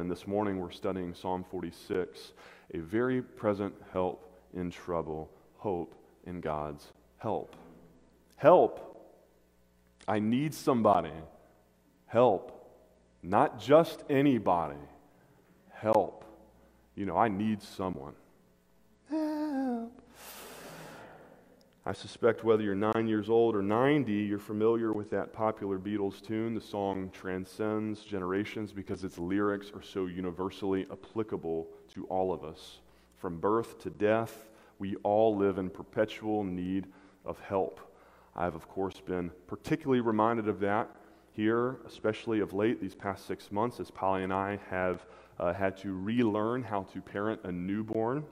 And this morning we're studying Psalm 46, a very present help in trouble, hope in God's help. Help. I need somebody. Help. Not just anybody. Help. You know, I need someone. I suspect whether you're nine years old or 90, you're familiar with that popular Beatles tune. The song transcends generations because its lyrics are so universally applicable to all of us. From birth to death, we all live in perpetual need of help. I've, of course, been particularly reminded of that here, especially of late, these past six months, as Polly and I have uh, had to relearn how to parent a newborn.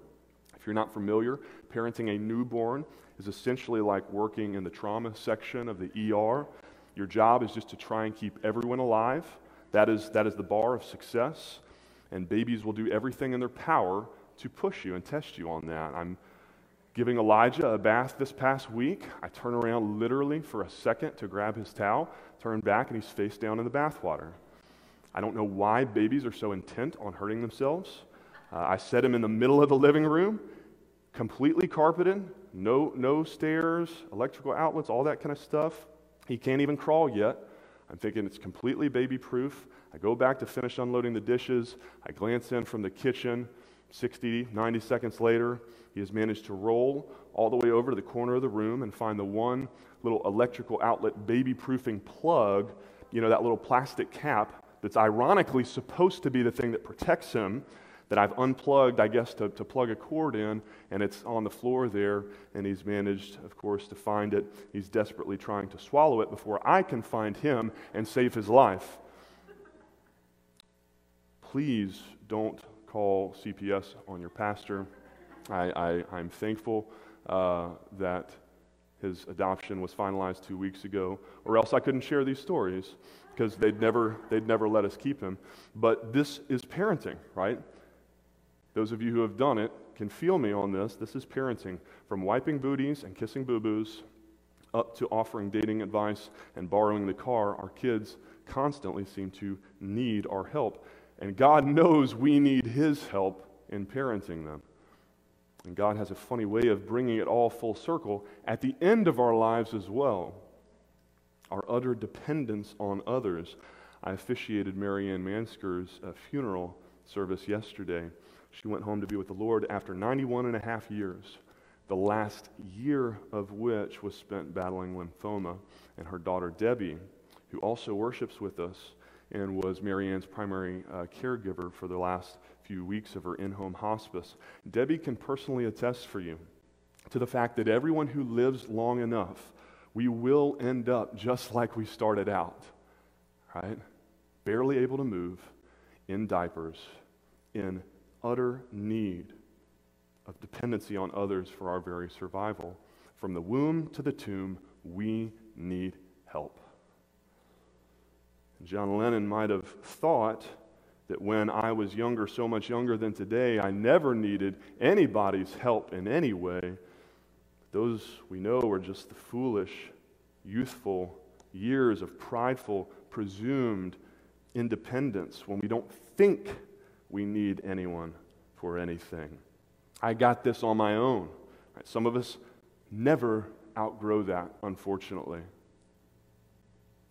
You're not familiar, parenting a newborn is essentially like working in the trauma section of the ER. Your job is just to try and keep everyone alive. That is, that is the bar of success. And babies will do everything in their power to push you and test you on that. I'm giving Elijah a bath this past week. I turn around literally for a second to grab his towel, turn back, and he's face down in the bathwater. I don't know why babies are so intent on hurting themselves. Uh, I set him in the middle of the living room, completely carpeted, no, no stairs, electrical outlets, all that kind of stuff. He can't even crawl yet. I'm thinking it's completely baby proof. I go back to finish unloading the dishes. I glance in from the kitchen. 60, 90 seconds later, he has managed to roll all the way over to the corner of the room and find the one little electrical outlet baby proofing plug, you know, that little plastic cap that's ironically supposed to be the thing that protects him that I've unplugged, I guess, to, to plug a cord in, and it's on the floor there, and he's managed, of course, to find it. He's desperately trying to swallow it before I can find him and save his life. Please don't call CPS on your pastor. I, I, am thankful uh, that his adoption was finalized two weeks ago, or else I couldn't share these stories because they'd never, they'd never let us keep him. But this is parenting, right? Those of you who have done it can feel me on this. This is parenting from wiping booties and kissing boo boos up to offering dating advice and borrowing the car. Our kids constantly seem to need our help. And God knows we need His help in parenting them. And God has a funny way of bringing it all full circle at the end of our lives as well. Our utter dependence on others. I officiated Marianne Mansker's uh, funeral service yesterday. She went home to be with the Lord after 91 and a half years, the last year of which was spent battling lymphoma. And her daughter, Debbie, who also worships with us and was Marianne's primary uh, caregiver for the last few weeks of her in home hospice, Debbie can personally attest for you to the fact that everyone who lives long enough, we will end up just like we started out, right? Barely able to move, in diapers, in utter need of dependency on others for our very survival. From the womb to the tomb, we need help. John Lennon might have thought that when I was younger, so much younger than today, I never needed anybody's help in any way. Those we know were just the foolish, youthful years of prideful, presumed independence when we don't think we need anyone for anything. I got this on my own. Some of us never outgrow that, unfortunately.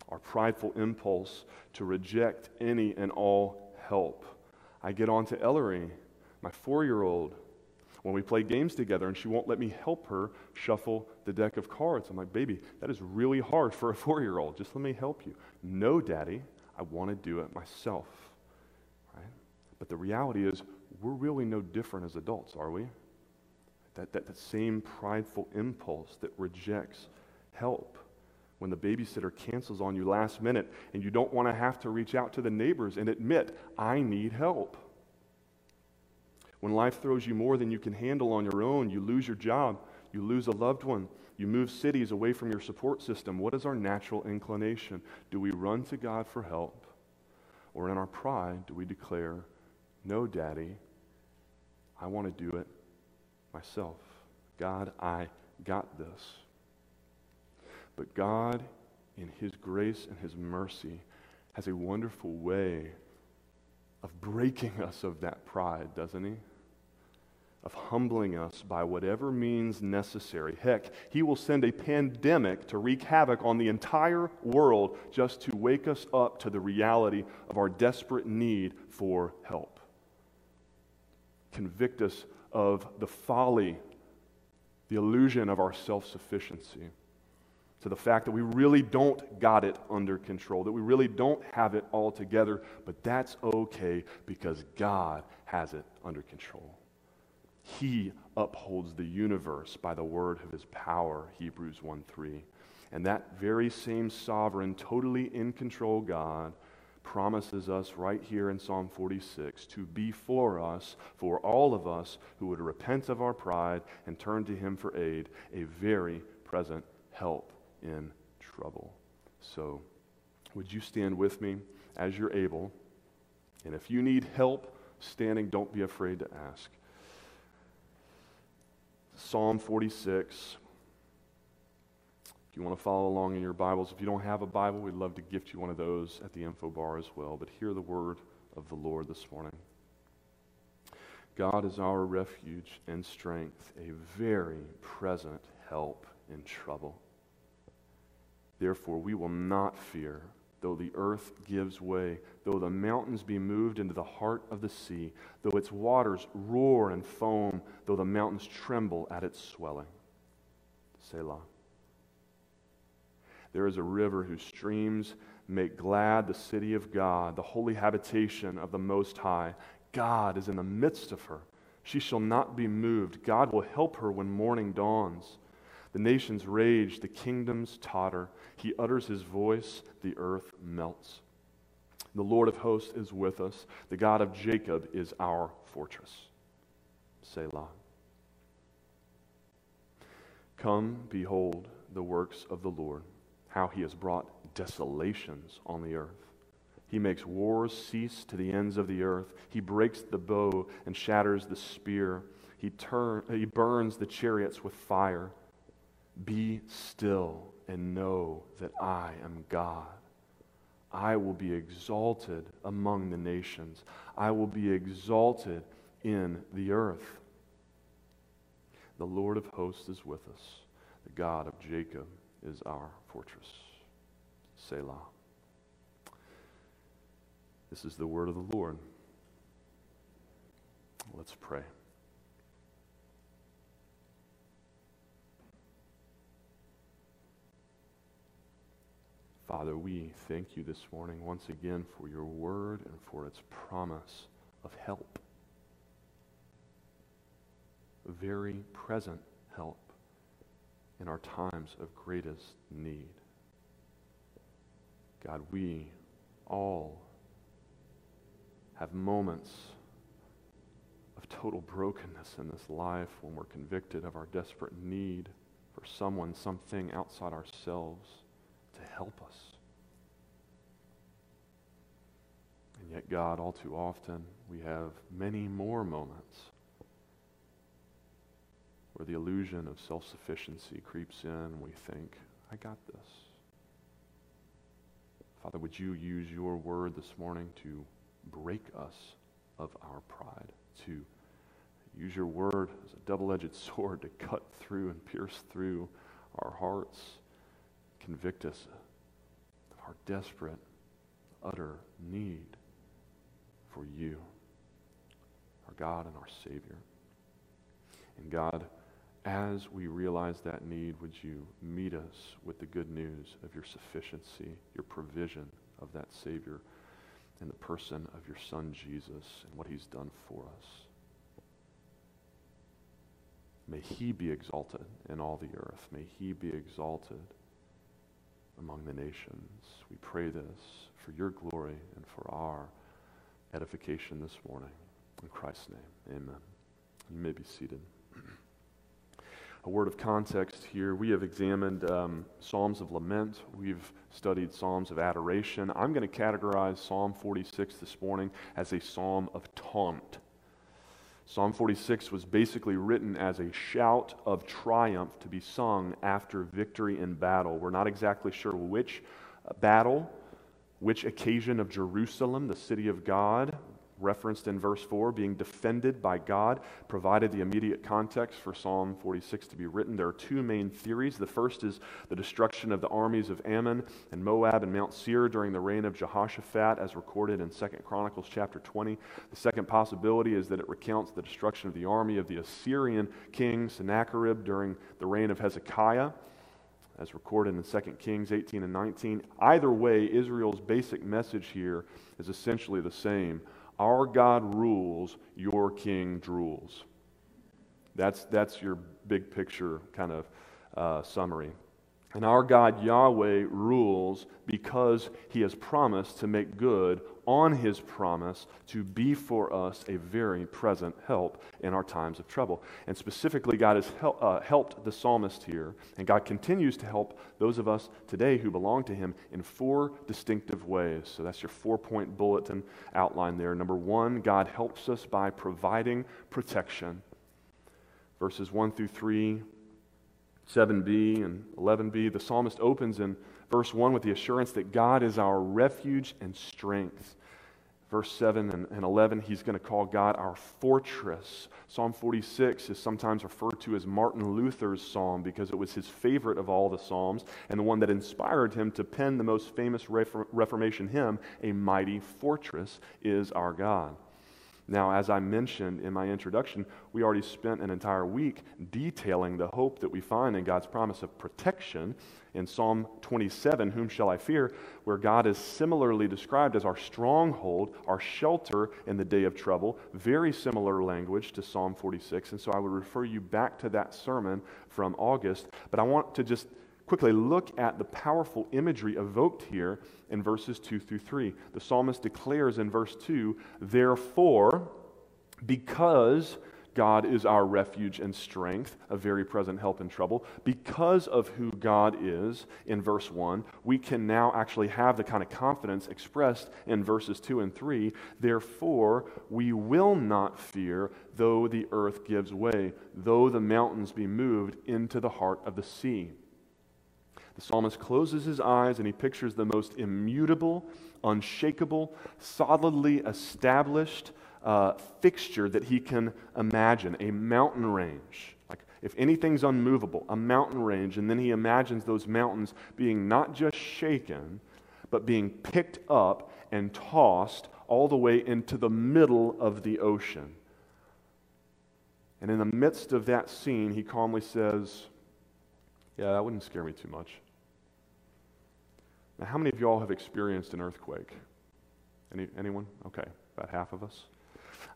Our prideful impulse to reject any and all help. I get on to Ellery, my four year old, when we play games together, and she won't let me help her shuffle the deck of cards. I'm like, baby, that is really hard for a four year old. Just let me help you. No, daddy, I want to do it myself. Right? But the reality is, we're really no different as adults, are we? That, that, that same prideful impulse that rejects help. When the babysitter cancels on you last minute and you don't want to have to reach out to the neighbors and admit, I need help. When life throws you more than you can handle on your own, you lose your job, you lose a loved one, you move cities away from your support system. What is our natural inclination? Do we run to God for help? Or in our pride, do we declare, no, Daddy, I want to do it myself. God, I got this. But God, in His grace and His mercy, has a wonderful way of breaking us of that pride, doesn't He? Of humbling us by whatever means necessary. Heck, He will send a pandemic to wreak havoc on the entire world just to wake us up to the reality of our desperate need for help. Convict us of the folly, the illusion of our self sufficiency to the fact that we really don't got it under control, that we really don't have it all together, but that's okay because God has it under control. He upholds the universe by the word of his power, Hebrews 1 3. And that very same sovereign, totally in control God promises us right here in Psalm 46 to be for us, for all of us who would repent of our pride and turn to him for aid, a very present help in trouble. So, would you stand with me as you're able? And if you need help standing, don't be afraid to ask. Psalm 46. If you want to follow along in your Bibles, if you don't have a Bible, we'd love to gift you one of those at the info bar as well. But hear the word of the Lord this morning. God is our refuge and strength, a very present help in trouble. Therefore, we will not fear, though the earth gives way, though the mountains be moved into the heart of the sea, though its waters roar and foam, though the mountains tremble at its swelling. Selah. There is a river whose streams make glad the city of God, the holy habitation of the Most High. God is in the midst of her. She shall not be moved. God will help her when morning dawns. The nations rage, the kingdoms totter. He utters his voice, the earth melts. The Lord of hosts is with us. The God of Jacob is our fortress. Selah. Come, behold the works of the Lord, how he has brought desolations on the earth. He makes wars cease to the ends of the earth. He breaks the bow and shatters the spear. He, turn, he burns the chariots with fire. Be still and know that I am God. I will be exalted among the nations, I will be exalted in the earth. The Lord of hosts is with us, the God of Jacob is our fortress. Selah. This is the word of the Lord. Let's pray. Father, we thank you this morning once again for your word and for its promise of help. Very present help in our times of greatest need. God, we all have moments of total brokenness in this life when we're convicted of our desperate need for someone, something outside ourselves help us. And yet, God, all too often, we have many more moments where the illusion of self sufficiency creeps in and we think, I got this. Father, would you use your word this morning to break us of our pride, to use your word as a double edged sword to cut through and pierce through our hearts, convict us our desperate, utter need for you, our God and our Savior. And God, as we realize that need, would you meet us with the good news of your sufficiency, your provision of that Savior in the person of your Son Jesus and what he's done for us? May he be exalted in all the earth. May he be exalted among the nations. We pray this for your glory and for our edification this morning. In Christ's name, amen. You may be seated. A word of context here. We have examined um, Psalms of Lament. We've studied Psalms of Adoration. I'm going to categorize Psalm 46 this morning as a psalm of taunt. Psalm 46 was basically written as a shout of triumph to be sung after victory in battle. We're not exactly sure which battle, which occasion of Jerusalem, the city of God, referenced in verse 4, being defended by God, provided the immediate context for Psalm 46 to be written. There are two main theories. The first is the destruction of the armies of Ammon and Moab and Mount Seir during the reign of Jehoshaphat, as recorded in 2 Chronicles chapter 20. The second possibility is that it recounts the destruction of the army of the Assyrian king Sennacherib during the reign of Hezekiah as recorded in 2 Kings 18 and 19. Either way, Israel's basic message here is essentially the same. Our God rules, your king drools. That's, that's your big picture kind of uh, summary. And our God Yahweh rules because he has promised to make good on his promise to be for us a very present help in our times of trouble. And specifically, God has hel- uh, helped the psalmist here, and God continues to help those of us today who belong to him in four distinctive ways. So that's your four point bulletin outline there. Number one, God helps us by providing protection. Verses 1 through 3 7b and 11b, the psalmist opens in verse 1 with the assurance that God is our refuge and strength. Verse 7 and, and 11, he's going to call God our fortress. Psalm 46 is sometimes referred to as Martin Luther's psalm because it was his favorite of all the psalms and the one that inspired him to pen the most famous Reformation hymn, A Mighty Fortress is Our God. Now, as I mentioned in my introduction, we already spent an entire week detailing the hope that we find in God's promise of protection in Psalm 27, Whom shall I fear? where God is similarly described as our stronghold, our shelter in the day of trouble. Very similar language to Psalm 46. And so I would refer you back to that sermon from August. But I want to just quickly look at the powerful imagery evoked here in verses 2 through 3. The psalmist declares in verse 2, Therefore, because God is our refuge and strength, a very present help in trouble. Because of who God is in verse 1, we can now actually have the kind of confidence expressed in verses 2 and 3. Therefore, we will not fear, though the earth gives way, though the mountains be moved into the heart of the sea. The psalmist closes his eyes and he pictures the most immutable, unshakable, solidly established uh, fixture that he can imagine a mountain range. Like, if anything's unmovable, a mountain range, and then he imagines those mountains being not just shaken, but being picked up and tossed all the way into the middle of the ocean. And in the midst of that scene, he calmly says, Yeah, that wouldn't scare me too much. Now, how many of y'all have experienced an earthquake? Any, anyone? Okay, about half of us.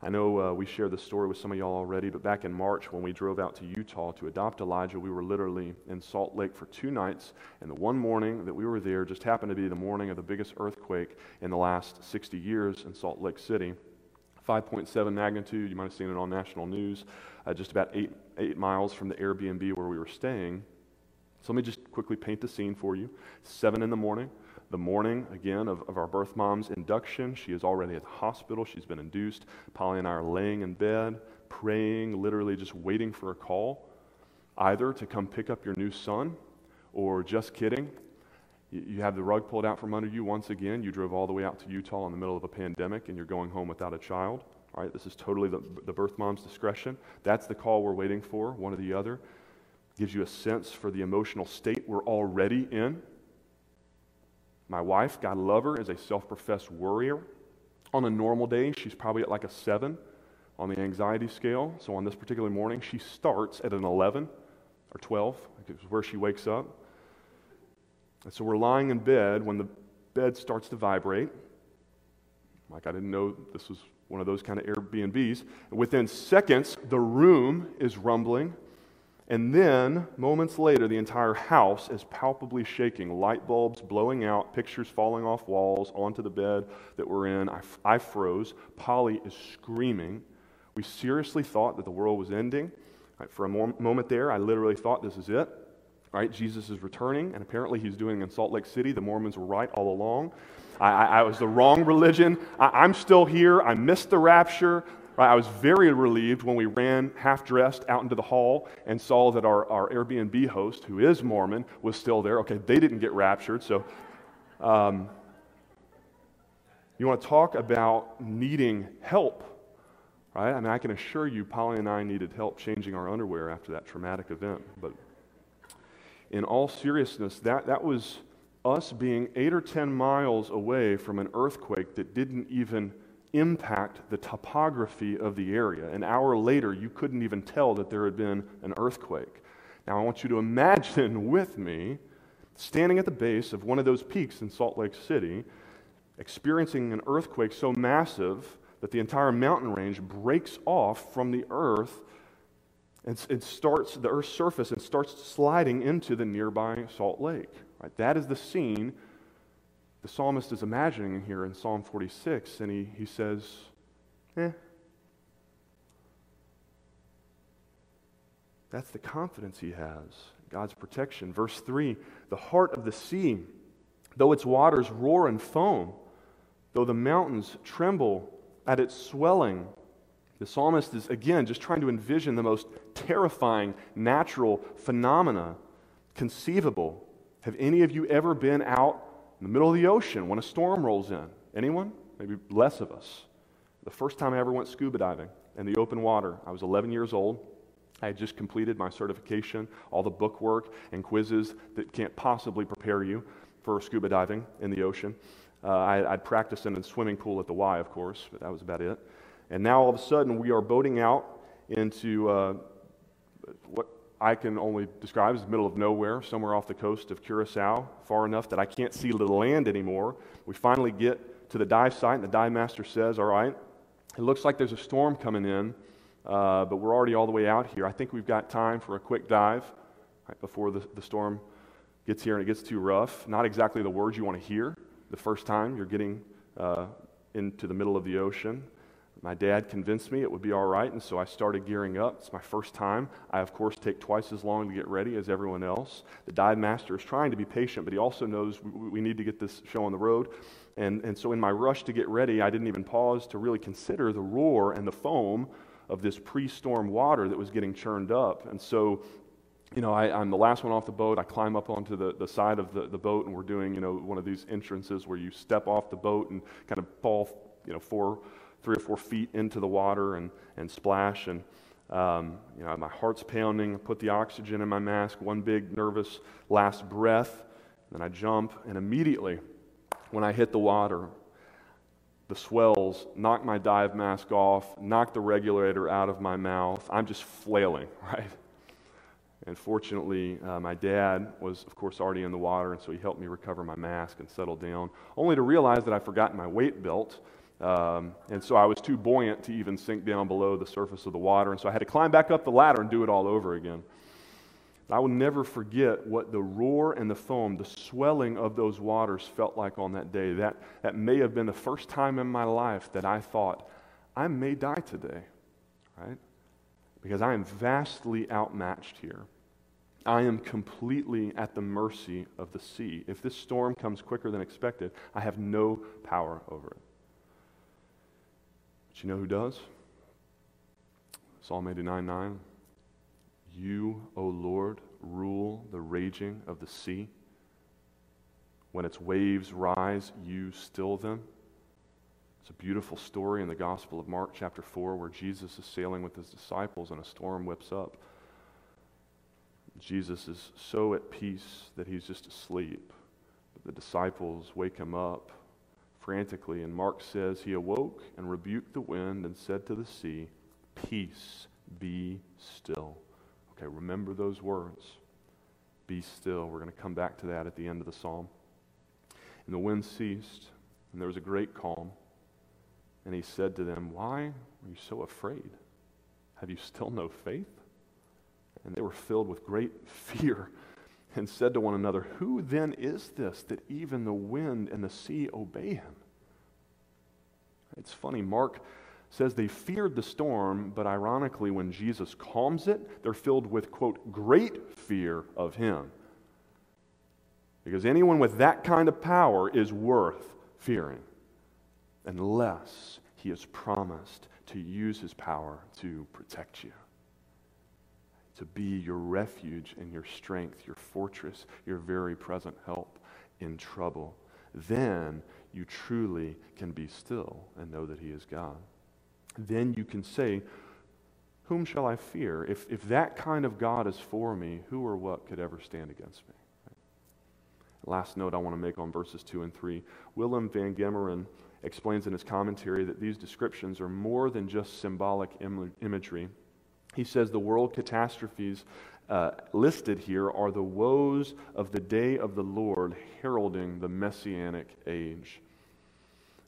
I know uh, we shared the story with some of y'all already, but back in March when we drove out to Utah to adopt Elijah, we were literally in Salt Lake for two nights. And the one morning that we were there just happened to be the morning of the biggest earthquake in the last 60 years in Salt Lake City. 5.7 magnitude, you might have seen it on national news, uh, just about eight, eight miles from the Airbnb where we were staying. So let me just quickly paint the scene for you. Seven in the morning, the morning again of, of our birth mom's induction. She is already at the hospital. She's been induced. Polly and I are laying in bed, praying, literally just waiting for a call, either to come pick up your new son or just kidding. You have the rug pulled out from under you once again. You drove all the way out to Utah in the middle of a pandemic and you're going home without a child. All right, this is totally the, the birth mom's discretion. That's the call we're waiting for, one or the other gives you a sense for the emotional state we're already in. My wife, God love her, is a self professed worrier. On a normal day, she's probably at like a seven on the anxiety scale. So on this particular morning, she starts at an 11 or 12, which is where she wakes up. And so we're lying in bed when the bed starts to vibrate. Like I didn't know this was one of those kind of Airbnbs. And within seconds, the room is rumbling. And then, moments later, the entire house is palpably shaking. Light bulbs blowing out, pictures falling off walls onto the bed that we're in. I, I froze. Polly is screaming. We seriously thought that the world was ending. Right, for a moment there, I literally thought this is it. Right, Jesus is returning, and apparently he's doing in Salt Lake City. The Mormons were right all along. I, I, I was the wrong religion. I, I'm still here. I missed the rapture. Right? I was very relieved when we ran half dressed out into the hall and saw that our, our Airbnb host, who is Mormon, was still there. Okay, they didn't get raptured. So, um, You want to talk about needing help, right? I mean, I can assure you, Polly and I needed help changing our underwear after that traumatic event. But in all seriousness, that, that was us being eight or 10 miles away from an earthquake that didn't even impact the topography of the area. An hour later, you couldn't even tell that there had been an earthquake. Now, I want you to imagine with me standing at the base of one of those peaks in Salt Lake City, experiencing an earthquake so massive that the entire mountain range breaks off from the earth and it starts the earth's surface and starts sliding into the nearby Salt Lake. Right? That is the scene the psalmist is imagining here in Psalm 46, and he, he says, eh. That's the confidence he has, God's protection. Verse 3 The heart of the sea, though its waters roar and foam, though the mountains tremble at its swelling. The psalmist is, again, just trying to envision the most terrifying natural phenomena conceivable. Have any of you ever been out in the middle of the ocean when a storm rolls in. Anyone? Maybe less of us. The first time I ever went scuba diving in the open water, I was 11 years old. I had just completed my certification, all the book work and quizzes that can't possibly prepare you for scuba diving in the ocean. Uh, I, would practiced in a swimming pool at the Y, of course, but that was about it. And now all of a sudden, we are boating out into uh, what I can only describe as the middle of nowhere, somewhere off the coast of Curacao, far enough that I can't see the land anymore. We finally get to the dive site, and the dive master says, All right, it looks like there's a storm coming in, uh, but we're already all the way out here. I think we've got time for a quick dive right, before the, the storm gets here and it gets too rough. Not exactly the words you want to hear the first time you're getting uh, into the middle of the ocean. My dad convinced me it would be all right, and so I started gearing up. It's my first time. I, of course, take twice as long to get ready as everyone else. The dive master is trying to be patient, but he also knows we, need to get this show on the road. And, and so, in my rush to get ready, I didn't even pause to really consider the roar and the foam of this pre storm water that was getting churned up. And so, you know, I, am the last one off the boat. I climb up onto the, the side of the, the boat, and we're doing, you know, one of these entrances where you step off the boat and kind of fall, you know, four three or four feet into the water and, and splash. And, um, you know, my heart's pounding. I put the oxygen in my mask, one big nervous last breath. Then I jump, and immediately when I hit the water, the swells knock my dive mask off, knock the regulator out of my mouth. I'm just flailing, right? And fortunately, uh, my dad was, of course, already in the water, and so he helped me recover my mask and settle down, only to realize that I'd forgotten my weight belt um, and so I was too buoyant to even sink down below the surface of the water. And so I had to climb back up the ladder and do it all over again. I will never forget what the roar and the foam, the swelling of those waters felt like on that day. That, that may have been the first time in my life that I thought, I may die today, right? Because I am vastly outmatched here. I am completely at the mercy of the sea. If this storm comes quicker than expected, I have no power over it. But you know who does? Psalm 89 9. You, O Lord, rule the raging of the sea. When its waves rise, you still them. It's a beautiful story in the Gospel of Mark, chapter 4, where Jesus is sailing with his disciples and a storm whips up. Jesus is so at peace that he's just asleep. But the disciples wake him up frantically. And Mark says, He awoke and rebuked the wind and said to the sea, Peace, be still. Okay, remember those words. Be still. We're going to come back to that at the end of the psalm. And the wind ceased, and there was a great calm. And he said to them, Why are you so afraid? Have you still no faith? And they were filled with great fear and said to one another, Who then is this that even the wind and the sea obey him? It's funny, Mark says they feared the storm, but ironically, when Jesus calms it, they're filled with, quote, great fear of him. Because anyone with that kind of power is worth fearing, unless he has promised to use his power to protect you to be your refuge and your strength, your fortress, your very present help in trouble. Then you truly can be still and know that He is God. Then you can say, Whom shall I fear? If, if that kind of God is for me, who or what could ever stand against me? Last note I want to make on verses 2 and 3. Willem van Gemeren explains in his commentary that these descriptions are more than just symbolic Im- imagery. He says the world catastrophes uh, listed here are the woes of the day of the Lord heralding the messianic age.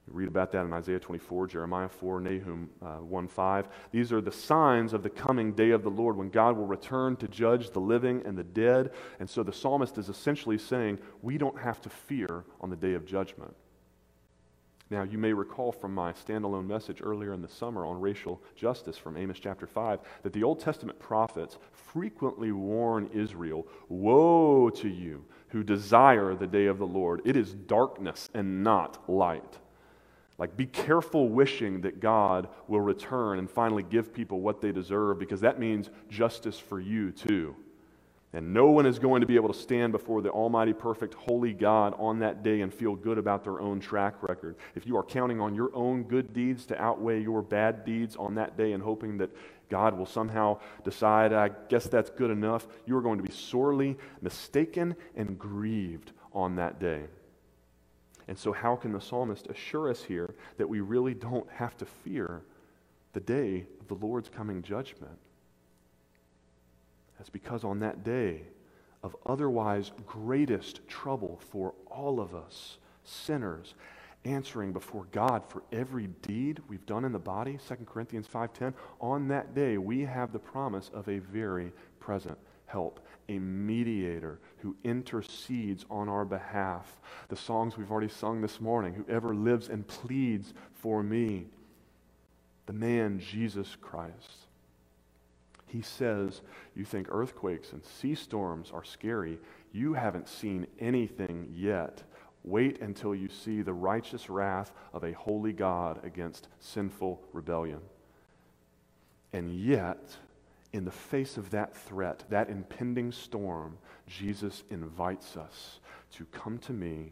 Read about that in Isaiah 24, Jeremiah 4, Nahum uh, 1 5. These are the signs of the coming day of the Lord when God will return to judge the living and the dead. And so the psalmist is essentially saying, we don't have to fear on the day of judgment. Now, you may recall from my standalone message earlier in the summer on racial justice from Amos chapter 5 that the Old Testament prophets frequently warn Israel Woe to you who desire the day of the Lord! It is darkness and not light. Like, be careful wishing that God will return and finally give people what they deserve because that means justice for you too. And no one is going to be able to stand before the Almighty, perfect, holy God on that day and feel good about their own track record. If you are counting on your own good deeds to outweigh your bad deeds on that day and hoping that God will somehow decide, I guess that's good enough, you are going to be sorely mistaken and grieved on that day. And so, how can the psalmist assure us here that we really don't have to fear the day of the Lord's coming judgment? That's because on that day of otherwise greatest trouble for all of us, sinners, answering before God for every deed we've done in the body, 2 Corinthians 5:10, on that day we have the promise of a very present help, a mediator who intercedes on our behalf. The songs we've already sung this morning, whoever lives and pleads for me, the man Jesus Christ. He says, You think earthquakes and sea storms are scary. You haven't seen anything yet. Wait until you see the righteous wrath of a holy God against sinful rebellion. And yet, in the face of that threat, that impending storm, Jesus invites us to come to me,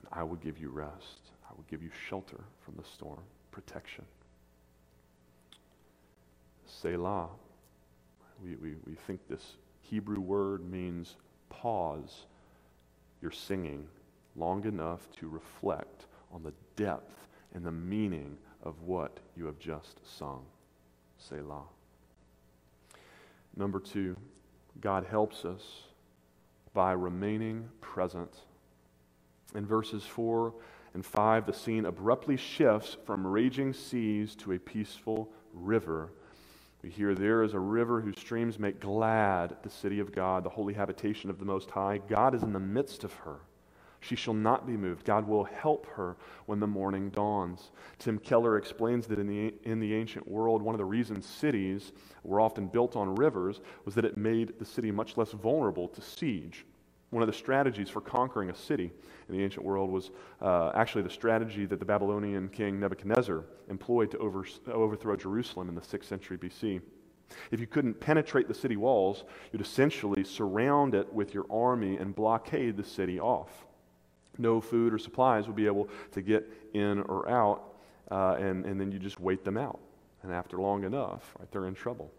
and I will give you rest. I will give you shelter from the storm, protection. Selah. We, we, we think this Hebrew word means pause your singing long enough to reflect on the depth and the meaning of what you have just sung. Selah. Number two, God helps us by remaining present. In verses 4 and 5, the scene abruptly shifts from raging seas to a peaceful river we hear there is a river whose streams make glad the city of God, the holy habitation of the Most High. God is in the midst of her. She shall not be moved. God will help her when the morning dawns. Tim Keller explains that in the, in the ancient world, one of the reasons cities were often built on rivers was that it made the city much less vulnerable to siege. One of the strategies for conquering a city in the ancient world was uh, actually the strategy that the Babylonian king Nebuchadnezzar employed to over, overthrow Jerusalem in the 6th century BC. If you couldn't penetrate the city walls, you'd essentially surround it with your army and blockade the city off. No food or supplies would be able to get in or out, uh, and, and then you just wait them out. And after long enough, right, they're in trouble.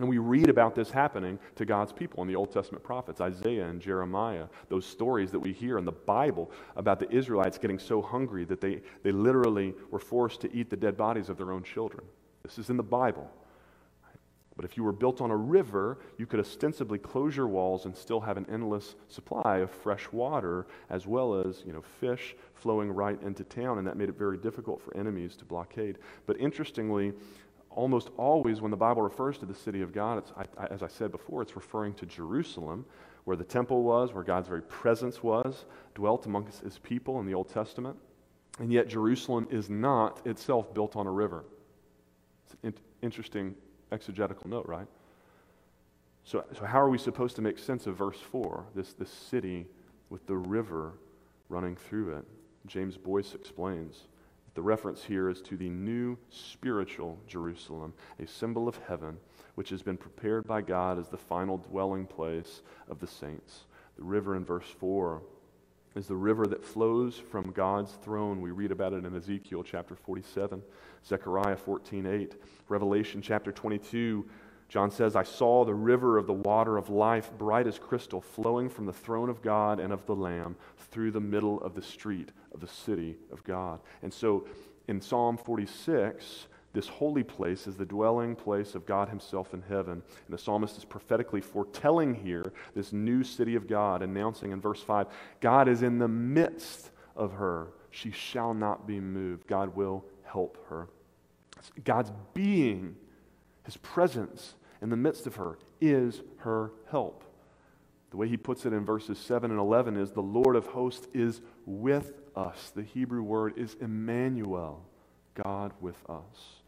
And we read about this happening to God's people in the Old Testament prophets, Isaiah and Jeremiah, those stories that we hear in the Bible about the Israelites getting so hungry that they, they literally were forced to eat the dead bodies of their own children. This is in the Bible. But if you were built on a river, you could ostensibly close your walls and still have an endless supply of fresh water, as well as you know, fish flowing right into town, and that made it very difficult for enemies to blockade. But interestingly, almost always when the Bible refers to the city of God, I, I, as I said before, it's referring to Jerusalem, where the temple was, where God's very presence was, dwelt amongst his people in the Old Testament. And yet, Jerusalem is not itself built on a river. It's an in- interesting exegetical note, right? So, so, how are we supposed to make sense of verse 4, this, this city with the river running through it? James Boice explains. The reference here is to the new spiritual Jerusalem, a symbol of heaven, which has been prepared by God as the final dwelling place of the saints. The river in verse 4 is the river that flows from God's throne. We read about it in Ezekiel chapter 47, Zechariah 14 8, Revelation chapter 22. John says, I saw the river of the water of life, bright as crystal, flowing from the throne of God and of the Lamb through the middle of the street of the city of God. And so in Psalm 46, this holy place is the dwelling place of God Himself in heaven. And the psalmist is prophetically foretelling here this new city of God, announcing in verse 5 God is in the midst of her. She shall not be moved. God will help her. God's being, His presence in the midst of her, is her help. The way he puts it in verses 7 and 11 is the Lord of hosts is with us. The Hebrew word is Emmanuel, God with us.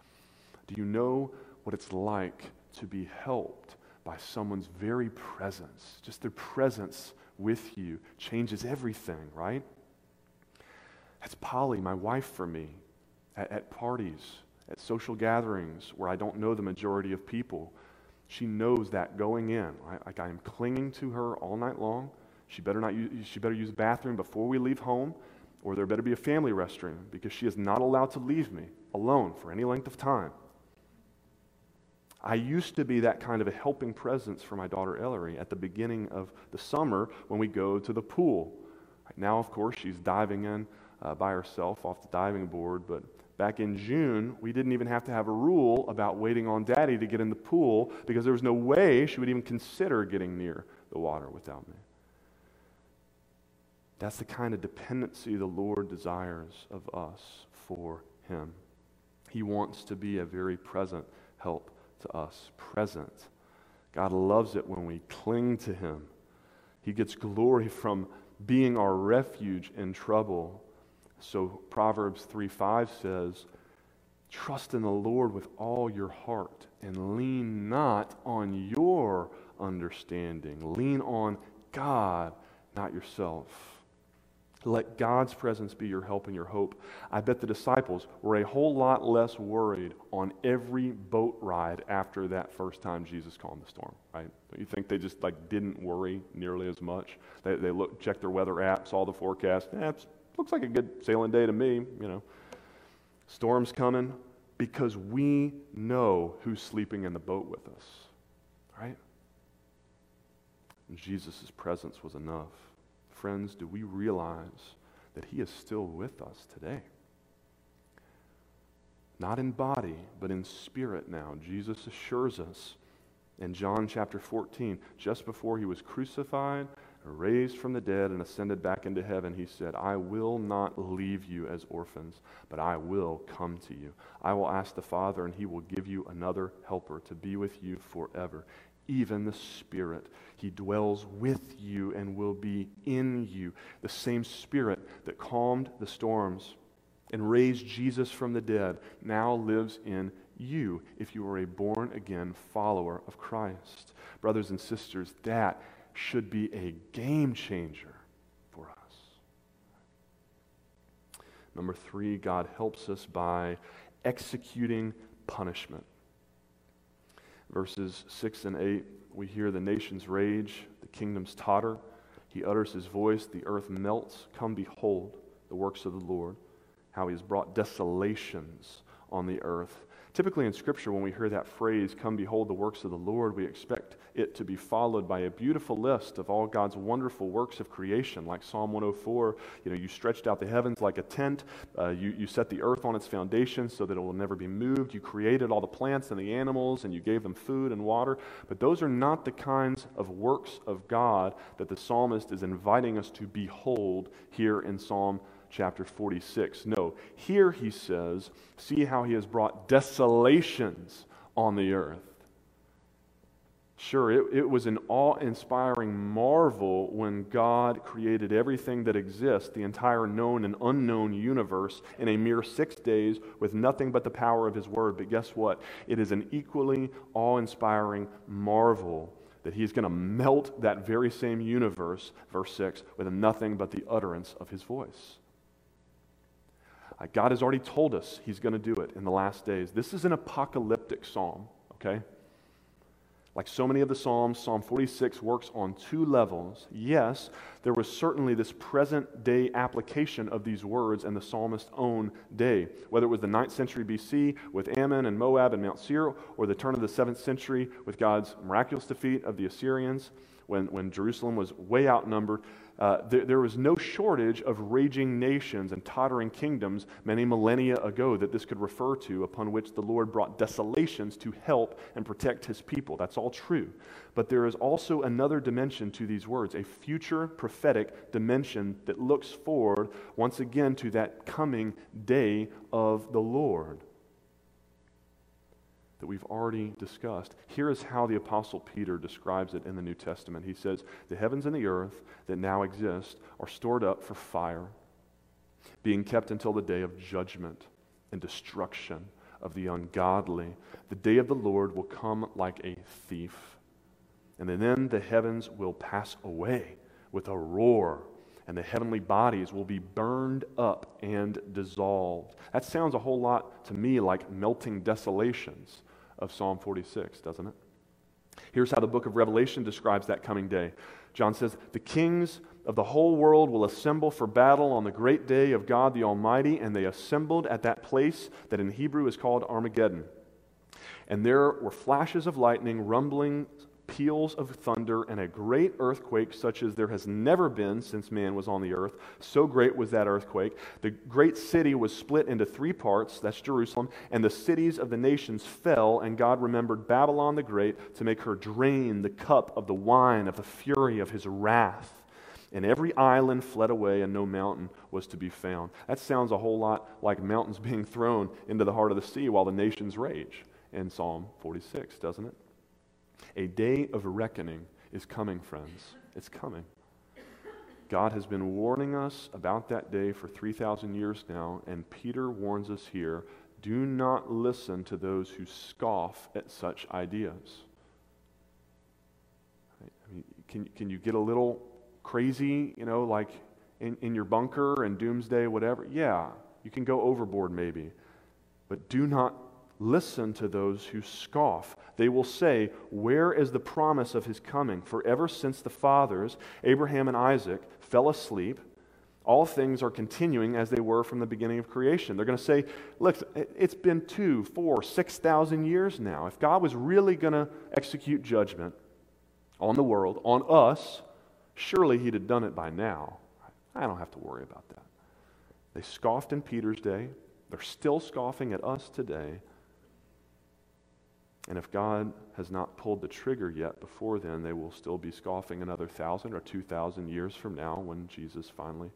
Do you know what it's like to be helped by someone's very presence? Just their presence with you changes everything, right? That's Polly, my wife, for me, at, at parties, at social gatherings where I don't know the majority of people. She knows that going in. Right? Like I am clinging to her all night long. She better not use, she better use the bathroom before we leave home, or there better be a family restroom because she is not allowed to leave me alone for any length of time. I used to be that kind of a helping presence for my daughter Ellery at the beginning of the summer when we go to the pool. Now, of course, she's diving in uh, by herself off the diving board, but back in June, we didn't even have to have a rule about waiting on daddy to get in the pool because there was no way she would even consider getting near the water without me. That's the kind of dependency the Lord desires of us for Him. He wants to be a very present help to us, present. God loves it when we cling to Him. He gets glory from being our refuge in trouble. So Proverbs 3 5 says, Trust in the Lord with all your heart and lean not on your understanding. Lean on God, not yourself. Let God's presence be your help and your hope. I bet the disciples were a whole lot less worried on every boat ride after that first time Jesus calmed the storm, right? Don't you think they just like didn't worry nearly as much? They, they looked, checked their weather apps, saw the forecast. Looks like a good sailing day to me, you know. Storm's coming because we know who's sleeping in the boat with us, right? Jesus' presence was enough friends, do we realize that He is still with us today? Not in body, but in spirit now. Jesus assures us in John chapter 14, just before He was crucified, raised from the dead, and ascended back into heaven, He said, I will not leave you as orphans, but I will come to you. I will ask the Father, and He will give you another helper to be with you forever even the Spirit. He dwells with you and will be in you. The same Spirit that calmed the storms and raised Jesus from the dead now lives in you if you are a born again follower of Christ. Brothers and sisters, that should be a game changer for us. Number three, God helps us by executing punishment verses 6 and 8, we hear the nations rage, the kingdoms totter. He utters his voice, the earth melts. Come behold the works of the Lord, how he has brought desolations on the earth. Typically in Scripture, when we hear that phrase, come behold the works of the Lord, we expect it to be followed by a beautiful list of all God's wonderful works of creation, like Psalm 104. You know, you stretched out the heavens like a tent, uh, you, you set the earth on its foundation so that it will never be moved. You created all the plants and the animals, and you gave them food and water. But those are not the kinds of works of God that the psalmist is inviting us to behold here in Psalm chapter 46. No, here he says, See how he has brought desolations on the earth. Sure, it, it was an awe inspiring marvel when God created everything that exists, the entire known and unknown universe, in a mere six days with nothing but the power of His Word. But guess what? It is an equally awe inspiring marvel that He's going to melt that very same universe, verse 6, with nothing but the utterance of His voice. Uh, God has already told us He's going to do it in the last days. This is an apocalyptic psalm, okay? Like so many of the Psalms, Psalm 46 works on two levels. Yes, there was certainly this present day application of these words in the psalmist's own day, whether it was the 9th century BC with Ammon and Moab and Mount Seir, or the turn of the 7th century with God's miraculous defeat of the Assyrians when, when Jerusalem was way outnumbered. Uh, there, there, was no shortage of raging nations and tottering kingdoms many millennia ago that this could refer to, upon which the Lord brought desolations to help and protect his people. That's all true. But there is also another dimension to these words, a future prophetic dimension that looks forward once again to that coming day of the Lord that we've already discussed. Here is how the Apostle Peter describes it in the New Testament. He says, The heavens and the earth that now exist are stored up for fire, being kept until the day of judgment and destruction of the ungodly. The day of the Lord will come like a thief. And then the heavens will pass away with a roar, and the heavenly bodies will be burned up and dissolved. That sounds a whole lot to me like melting desolations of Psalm 46, doesn't it? Here's how the book of Revelation describes that coming day. John says, The kings of the whole world will assemble for battle on the great day of God the Almighty, and they assembled at that place that in Hebrew is called Armageddon. And there were flashes of lightning, rumblings peals of thunder, and a great earthquake, such as there has never been since man was on the earth. So great was that earthquake. The great city was split into three parts that's Jerusalem, and the cities of the nations fell, and God remembered Babylon the Great to make her drain the cup of the wine of the fury of his wrath. And every island fled away, and no mountain was to be found. That sounds a whole lot like mountains being thrown into the heart of the sea while the nations rage in Psalm 46, doesn't it? A day of reckoning is coming, friends. It's coming. God has been warning us about that day for 3,000 years now, and Peter warns us here do not listen to those who scoff at such ideas. I mean, can, can you get a little crazy, you know, like in, in your bunker and doomsday, whatever? Yeah, you can go overboard maybe. But do not Listen to those who scoff. They will say, Where is the promise of his coming? For ever since the fathers, Abraham and Isaac, fell asleep, all things are continuing as they were from the beginning of creation. They're going to say, Look, it's been two, four, six thousand years now. If God was really going to execute judgment on the world, on us, surely he'd have done it by now. I don't have to worry about that. They scoffed in Peter's day. They're still scoffing at us today. And if God has not pulled the trigger yet before then, they will still be scoffing another thousand or two thousand years from now when Jesus finally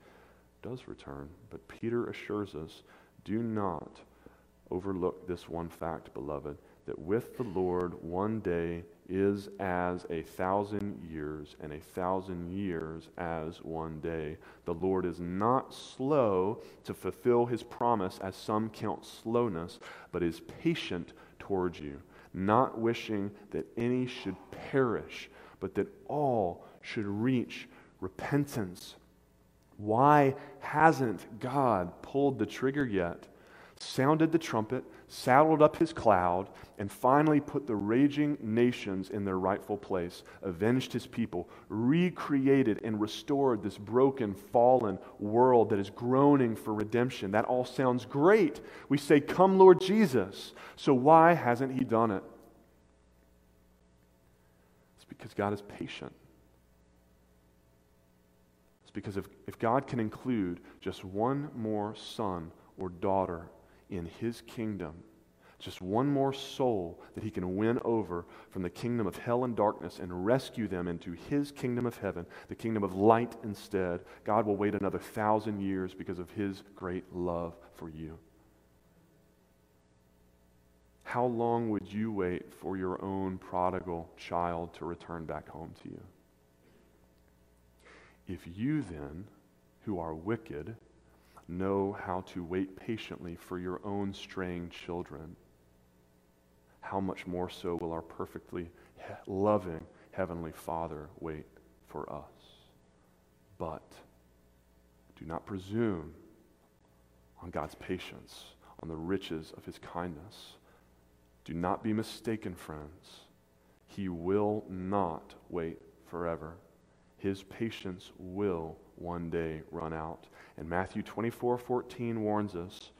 does return. But Peter assures us do not overlook this one fact, beloved, that with the Lord, one day is as a thousand years, and a thousand years as one day. The Lord is not slow to fulfill his promise, as some count slowness, but is patient towards you not wishing that any should perish, but that all should reach repentance. Why hasn't God pulled the trigger yet? Sounded the trumpet, saddled up his cloud, and finally put the raging nations in their rightful place, avenged his people, recreated and restored this broken, fallen world that is groaning for redemption. That all sounds great. We say, Come, Lord Jesus. So why hasn't he done it? It's because God is patient. It's because if, if God can include just one more son or daughter in his kingdom, just one more soul that he can win over from the kingdom of hell and darkness and rescue them into his kingdom of heaven, the kingdom of light instead. God will wait another thousand years because of his great love for you. How long would you wait for your own prodigal child to return back home to you? If you then, who are wicked, know how to wait patiently for your own straying children, how much more so will our perfectly loving Heavenly Father wait for us? But do not presume on God's patience, on the riches of His kindness. Do not be mistaken, friends. He will not wait forever. His patience will one day run out. And Matthew 24 14 warns us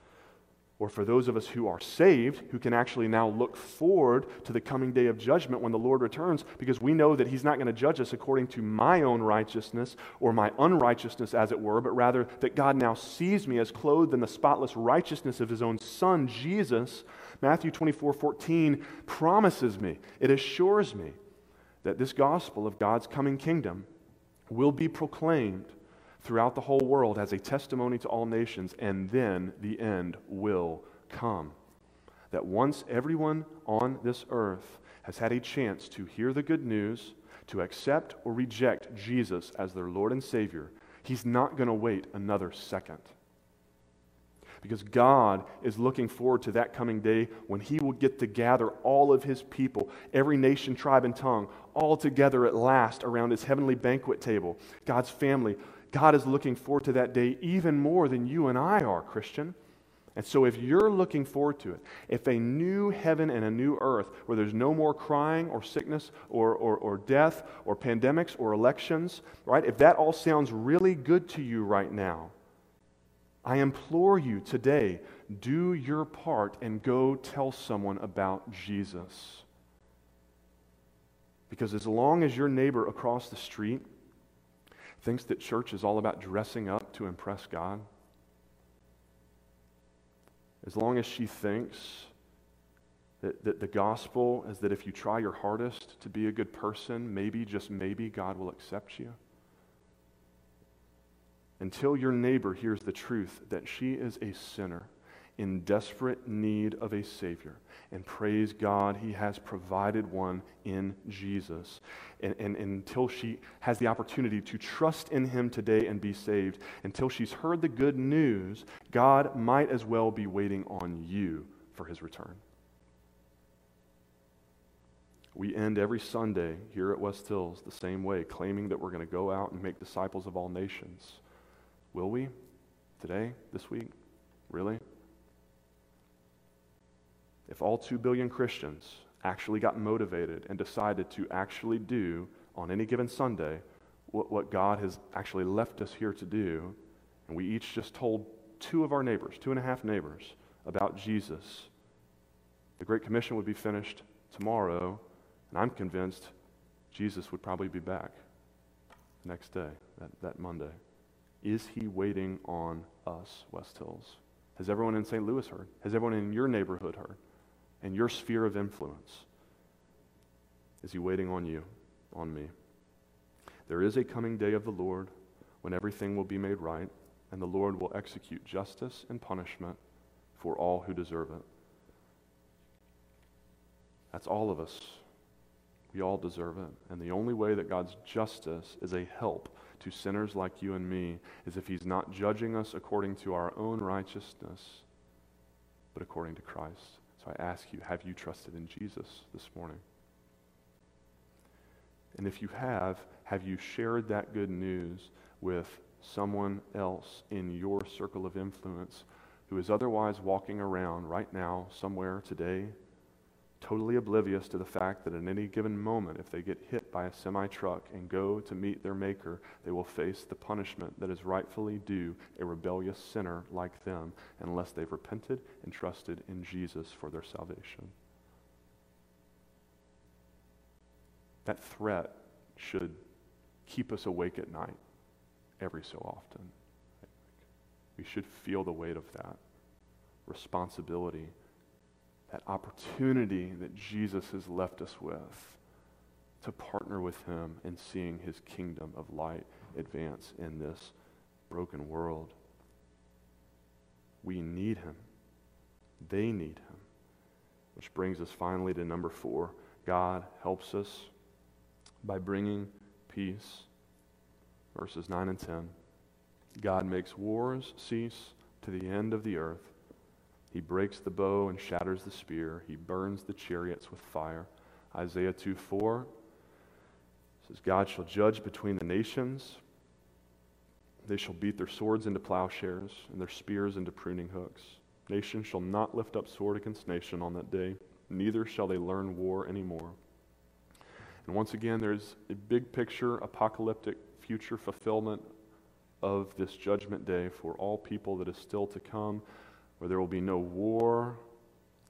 or for those of us who are saved, who can actually now look forward to the coming day of judgment when the Lord returns, because we know that He's not going to judge us according to my own righteousness or my unrighteousness, as it were, but rather that God now sees me as clothed in the spotless righteousness of His own Son, Jesus. Matthew 24 14 promises me, it assures me that this gospel of God's coming kingdom will be proclaimed throughout the whole world as a testimony to all nations, and then the end will come. That once everyone on this earth has had a chance to hear the good news, to accept or reject Jesus as their Lord and Savior, He's not going to wait another second. Because God is looking forward to that coming day when He will get to gather all of His people, every nation, tribe, and tongue, all together at last around His heavenly banquet table. God's family God is looking forward to that day even more than you and I are, Christian. And so, if you're looking forward to it, if a new heaven and a new earth where there's no more crying or sickness or, or, or death or pandemics or elections, right? If that all sounds really good to you right now, I implore you today do your part and go tell someone about Jesus. Because as long as your neighbor across the street thinks that church is all about dressing up to impress God, as long as she thinks that, that the gospel is that if you try your hardest to be a good person, maybe, just maybe, God will accept you. Until your neighbor hears the truth that she is a sinner in desperate need of a Savior. And praise God, He has provided one in Jesus. And, and, and, until she has the opportunity to trust in Him today and be saved, until she's heard the good news, God might as well be waiting on you for His return. We end every Sunday here at West Hills the same way, claiming that we're going to go out and make disciples of all nations. Will we? Today? This week? Really? if all 2 billion Christians actually got motivated and decided to actually do on any given Sunday what, what God has actually left us here to do, and we each just told two of our neighbors, two and a half neighbors, about Jesus, the Great Commission would be finished tomorrow, and I'm convinced Jesus would probably be back the next day, that, that Monday. Is he waiting on us, West Hills? Has everyone in St. Louis heard? Has everyone in your neighborhood heard? and your sphere of influence? Is he waiting on you, on me? There is a coming day of the Lord when everything will be made right, and the Lord will execute justice and punishment for all who deserve it. That's all of us. We all deserve it. And the only way that God's justice is a help to sinners like you and me is if He's not judging us according to our own righteousness, but according to Christ. So I ask you, have you trusted in Jesus this morning? And if you have, have you shared that good news with someone else in your circle of influence who is otherwise walking around right now, somewhere today, totally oblivious to the fact that in any given moment, if they get hit by a semi truck and go to meet their Maker, they will face the punishment that is rightfully due a rebellious sinner like them unless they've repented and trusted in Jesus for their salvation. That threat should keep us awake at night every so often. We should feel the weight of that responsibility that opportunity that Jesus has left us with to partner with him in seeing his kingdom of light advance in this broken world. We need him. They need him. Which brings us finally to number four God helps us by bringing peace. Verses 9 and 10. God makes wars cease to the end of the earth. He breaks the bow and shatters the spear. He burns the chariots with fire. Isaiah 2 4 says, God shall judge between the nations. They shall beat their swords into plowshares and their spears into pruning hooks. Nation shall not lift up sword against nation on that day, neither shall they learn war anymore. And once again, there's a big picture, apocalyptic future fulfillment of this judgment day for all people that is still to come, where there will be no war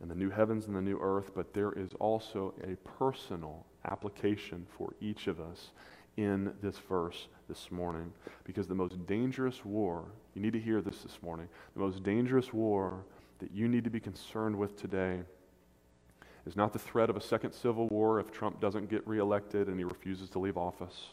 and the new heavens and the new earth, but there is also a personal application for each of us in this verse this morning. Because the most dangerous war, you need to hear this this morning, the most dangerous war that you need to be concerned with today is not the threat of a second civil war if Trump doesn't get reelected and he refuses to leave office.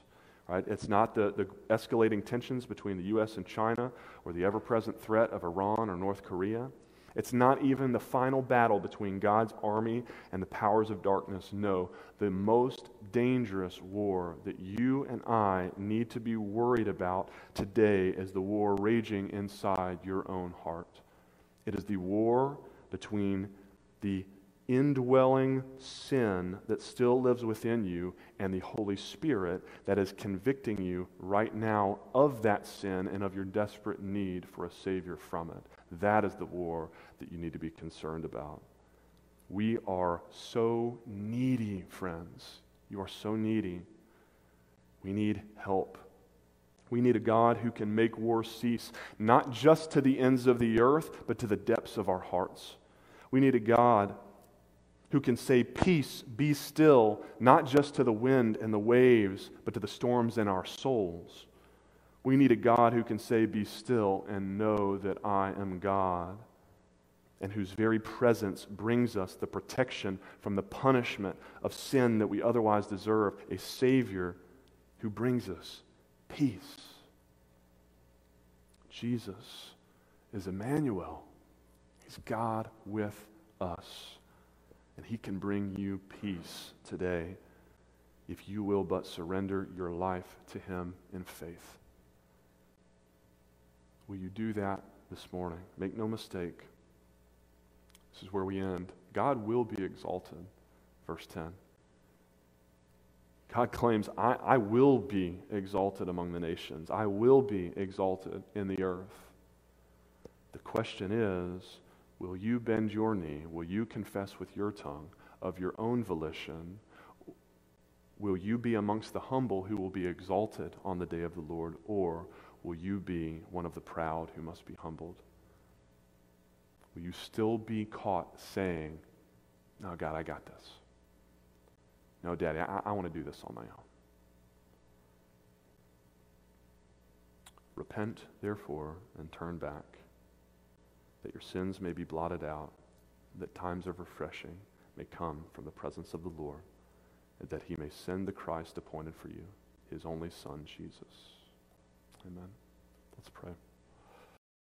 Right? It's not the, the escalating tensions between the U.S. and China or the ever present threat of Iran or North Korea. It's not even the final battle between God's army and the powers of darkness. No, the most dangerous war that you and I need to be worried about today is the war raging inside your own heart. It is the war between the indwelling sin that still lives within you and the Holy Spirit that is convicting you right now of that sin and of your desperate need for a Savior from it. That is the war that you need to be concerned about. We are so needy, friends. You are so needy. We need help. We need a God who can make war cease, not just to the ends of the earth, but to the depths of our hearts. We need a God who can say, Peace, be still, not just to the wind and the waves, but to the storms in our souls. We need a God who can say, Be still, and know that I am God, and whose very presence brings us the protection from the punishment of sin that we otherwise deserve. A Savior who brings us peace. Jesus is Emmanuel, He's God with us. And He can bring you peace today if you will but surrender your life to Him in faith. Will you do that this morning? Make no mistake. This is where we end. God will be exalted. Verse 10. God claims, I, I will be exalted among the nations. I will be exalted in the earth. The question is Will you bend your knee? Will you confess with your tongue of your own volition? Will you be amongst the humble who will be exalted on the day of the Lord? Or will you be one of the proud who must be humbled? Will you still be caught saying, No, God, I got this? No, Daddy, I, I want to do this on my own. Repent, therefore, and turn back that your sins may be blotted out, that times of refreshing may come from the presence of the Lord, and that he may send the Christ appointed for you, his only Son, Jesus. Amen. Let's pray.